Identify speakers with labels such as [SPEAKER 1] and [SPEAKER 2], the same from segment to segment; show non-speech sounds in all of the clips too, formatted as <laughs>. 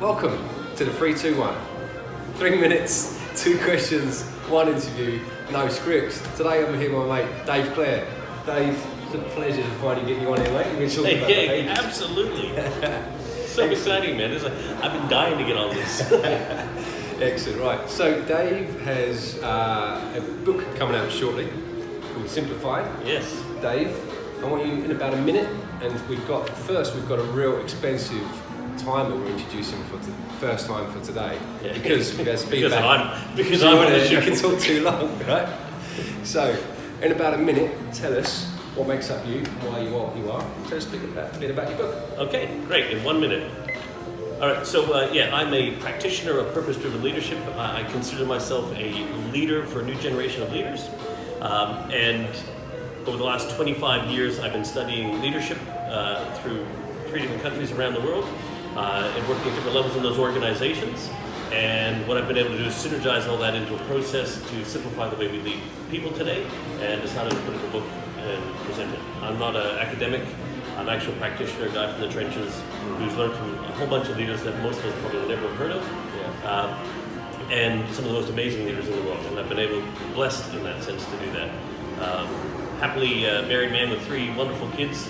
[SPEAKER 1] Welcome to the 321. Three minutes, two questions, one interview, no scripts. Today I'm here with my mate Dave Clare. Dave, it's a pleasure to finally get you on here, mate. We've been talking about
[SPEAKER 2] yeah,
[SPEAKER 1] ages.
[SPEAKER 2] absolutely. <laughs> so exciting, man. Like, I've been dying to get on this. <laughs>
[SPEAKER 1] Excellent, right. So Dave has uh, a book coming out shortly called Simplified.
[SPEAKER 2] yes.
[SPEAKER 1] Dave, I want you in about a minute, and we've got first we've got a real expensive timer we're introducing for the first time for today
[SPEAKER 2] Yeah.
[SPEAKER 1] because there's <laughs>
[SPEAKER 2] Because
[SPEAKER 1] feedback.
[SPEAKER 2] I'm because I'm on
[SPEAKER 1] wanna- you can talk too long, right? So, in about a minute, tell us what makes up you, why you are what you are. Tell us a bit about, a bit about your book.
[SPEAKER 2] Okay, great. In one minute. All right. So uh, yeah, I'm a practitioner of purpose-driven leadership. I I consider myself a leader for a new generation of leaders. Um, and over the last 25 years, I've been studying leadership uh, through three different countries around the world uh, and working at different levels in those organizations. And what I've been able to do is synergize all that into a process to simplify the way we lead people today and decided to put it in a book and present it. I'm not an academic. I'm actually a practitioner, guy from the trenches who's learned from a whole bunch of leaders that most of us probably never have heard of.
[SPEAKER 1] Yeah.
[SPEAKER 2] Um, and some of the most amazing leaders in the world. And I've been able, blessed in that sense, to do that. Um, happily uh, married man with three wonderful kids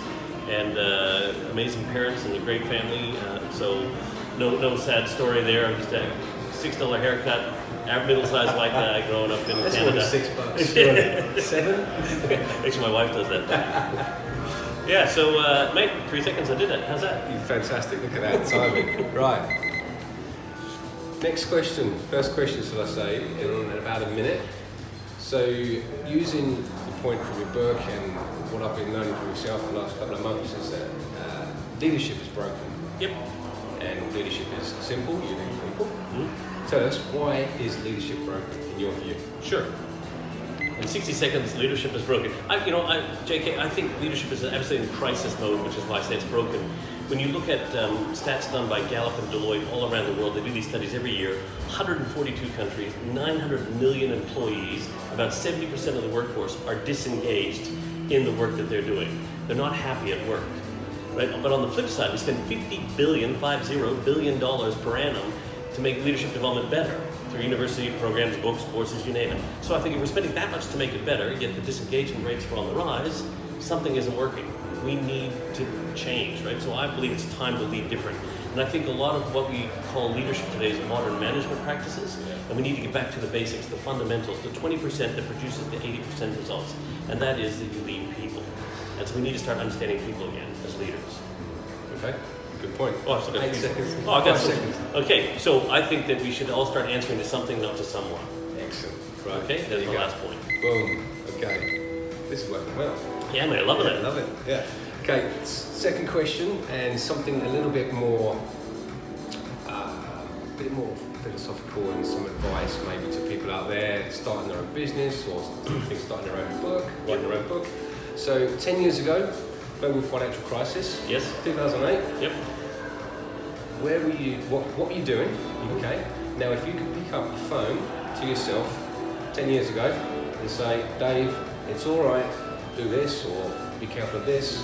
[SPEAKER 2] and uh, amazing parents and a great family. Uh, so no, no sad story there. I'm just a six dollar haircut, average middle-sized white guy growing up in
[SPEAKER 1] That's
[SPEAKER 2] Canada.
[SPEAKER 1] six bucks. <laughs> Seven? <laughs>
[SPEAKER 2] Actually, my wife does that. <laughs> yeah. So, uh, mate, three seconds. I did it. How's that?
[SPEAKER 1] You fantastic. Look at that timing. right. Next question. First question, shall I say, in about a minute. So, using point from your book and what I've been learning from yourself the last couple of months is that uh, leadership is broken
[SPEAKER 2] Yep.
[SPEAKER 1] and leadership is simple. You lead people.
[SPEAKER 2] Mhm.
[SPEAKER 1] Tell us why is leadership broken in your view?
[SPEAKER 2] Sure. In 60 seconds, leadership is broken. I, you know, I, JK, I think leadership is absolutely in crisis mode, which is why I say it's broken. When you look at um, stats done by Gallup and Deloitte all around the world, they do these studies every year. 142 countries, 900 million employees, about 70% of the workforce are disengaged in the work that they're doing. They're not happy at work. Right? But on the flip side, we spend 50 billion, 50 billion dollars per annum to make leadership development better through university programs, books, courses, you name it. So I think if we're spending that much to make it better, yet the disengagement rates are on the rise, something isn't working. We need to change, right? So I believe it's time to lead different. And I think a lot of what we call leadership today is modern management practices, and we need to get back to the basics, the fundamentals, the 20% that produces the 80% results, and that is that you lead people. And so we need to start understanding people again as leaders.
[SPEAKER 1] Okay. Good point.
[SPEAKER 2] Oh, I've still got
[SPEAKER 1] Eight
[SPEAKER 2] three
[SPEAKER 1] seconds.
[SPEAKER 2] Oh, I got
[SPEAKER 1] Five seconds.
[SPEAKER 2] Okay, so I think that we should all start answering to something, not to someone.
[SPEAKER 1] Excellent. Right.
[SPEAKER 2] Okay,
[SPEAKER 1] there
[SPEAKER 2] that's
[SPEAKER 1] you
[SPEAKER 2] my
[SPEAKER 1] go.
[SPEAKER 2] last point.
[SPEAKER 1] Boom. Okay. This is working well.
[SPEAKER 2] Yeah, man, loving
[SPEAKER 1] Yeah,
[SPEAKER 2] it.
[SPEAKER 1] love it. Yeah. Okay, second question, and something a little bit more, uh, a bit more philosophical and some advice maybe to people out there starting their own business or starting their own book, writing their own book. So, 10 years ago, global financial crisis,
[SPEAKER 2] Yes.
[SPEAKER 1] 2008.
[SPEAKER 2] Yep.
[SPEAKER 1] Where were you? What, what were you doing? Okay. Now, if you could pick up the phone to yourself 10 years ago and say, Dave, it's all right, do this, or be careful of this,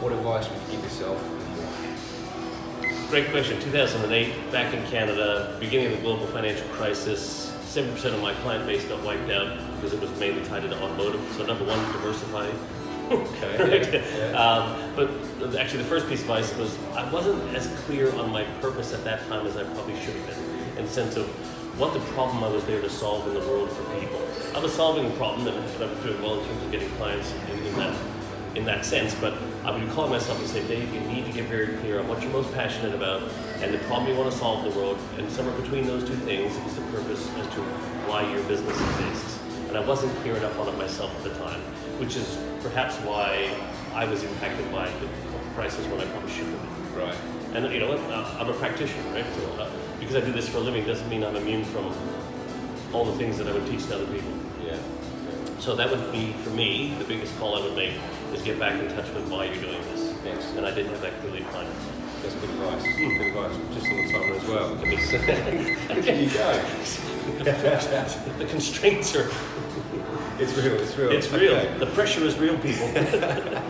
[SPEAKER 1] what advice would you give yourself?
[SPEAKER 2] Great question. 2008, back in Canada, beginning of the global financial crisis, 7% of my client base got wiped out because it was mainly tied into automotive. So, number one, diversify.
[SPEAKER 1] Okay. <laughs> Yeah. yeah.
[SPEAKER 2] Um, but actually, the first piece of advice was I wasn't as clear on my purpose at that time as I probably should have been, in the sense of what the problem I was there to solve in the world for people. I was solving a problem, that I was doing well in terms of getting clients in, in that in that sense. But I would call myself and say, Dave, you need to get very clear on what you're most passionate about and the problem you want to solve in the world. And somewhere between those two things is the purpose as to why your business exists. And I wasn't clear enough on it myself at the time, which is perhaps why I was impacted by the crisis when I have been.
[SPEAKER 1] Right.
[SPEAKER 2] And you know what? Uh, I'm a practitioner, right? So uh, because I do this for a living doesn't mean I'm immune from all the things that I would teach to other people.
[SPEAKER 1] Yeah.
[SPEAKER 2] So that would be, for me, the biggest call I would make is get back in touch with why you're doing this.
[SPEAKER 1] Yes.
[SPEAKER 2] And I didn't have that clearly defined.
[SPEAKER 1] That's good advice. Good advice. Just on the timer as well.
[SPEAKER 2] I mean,
[SPEAKER 1] Look at you go.
[SPEAKER 2] the constraints are,
[SPEAKER 1] It's real. It's real.
[SPEAKER 2] it's real.
[SPEAKER 1] Okay.
[SPEAKER 2] The pressure is real, people. <laughs>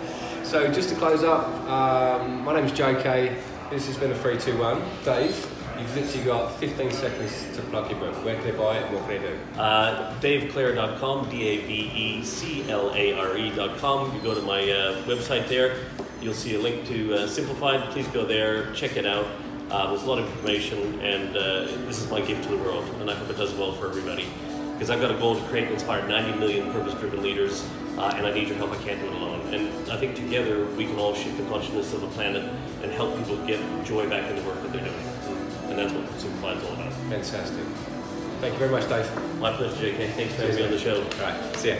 [SPEAKER 1] So just to close up, um, my name's JK. This has been a 321. Dave, You've literally got 15 seconds to plug your book. Where can they buy it and what can they do?
[SPEAKER 2] Uh, DaveClare.com, D A V E C L A R E.com. You go to my uh, website there, you'll see a link to uh, Simplified. Please go there, check it out. Uh, there's a lot of information, and uh, this is my gift to the world, and I hope it does well for everybody. Because I've got a goal to create and inspire 90 million purpose driven leaders, uh, and I need your help. I can't do it alone. And I think together we can all shift the consciousness of the planet and help people get joy back in the work that they're doing. And that's what Simplified is all about.
[SPEAKER 1] Fantastic. Thank you very much, Dave.
[SPEAKER 2] My pleasure, JK. Thanks for having me on the show.
[SPEAKER 1] All right, see ya.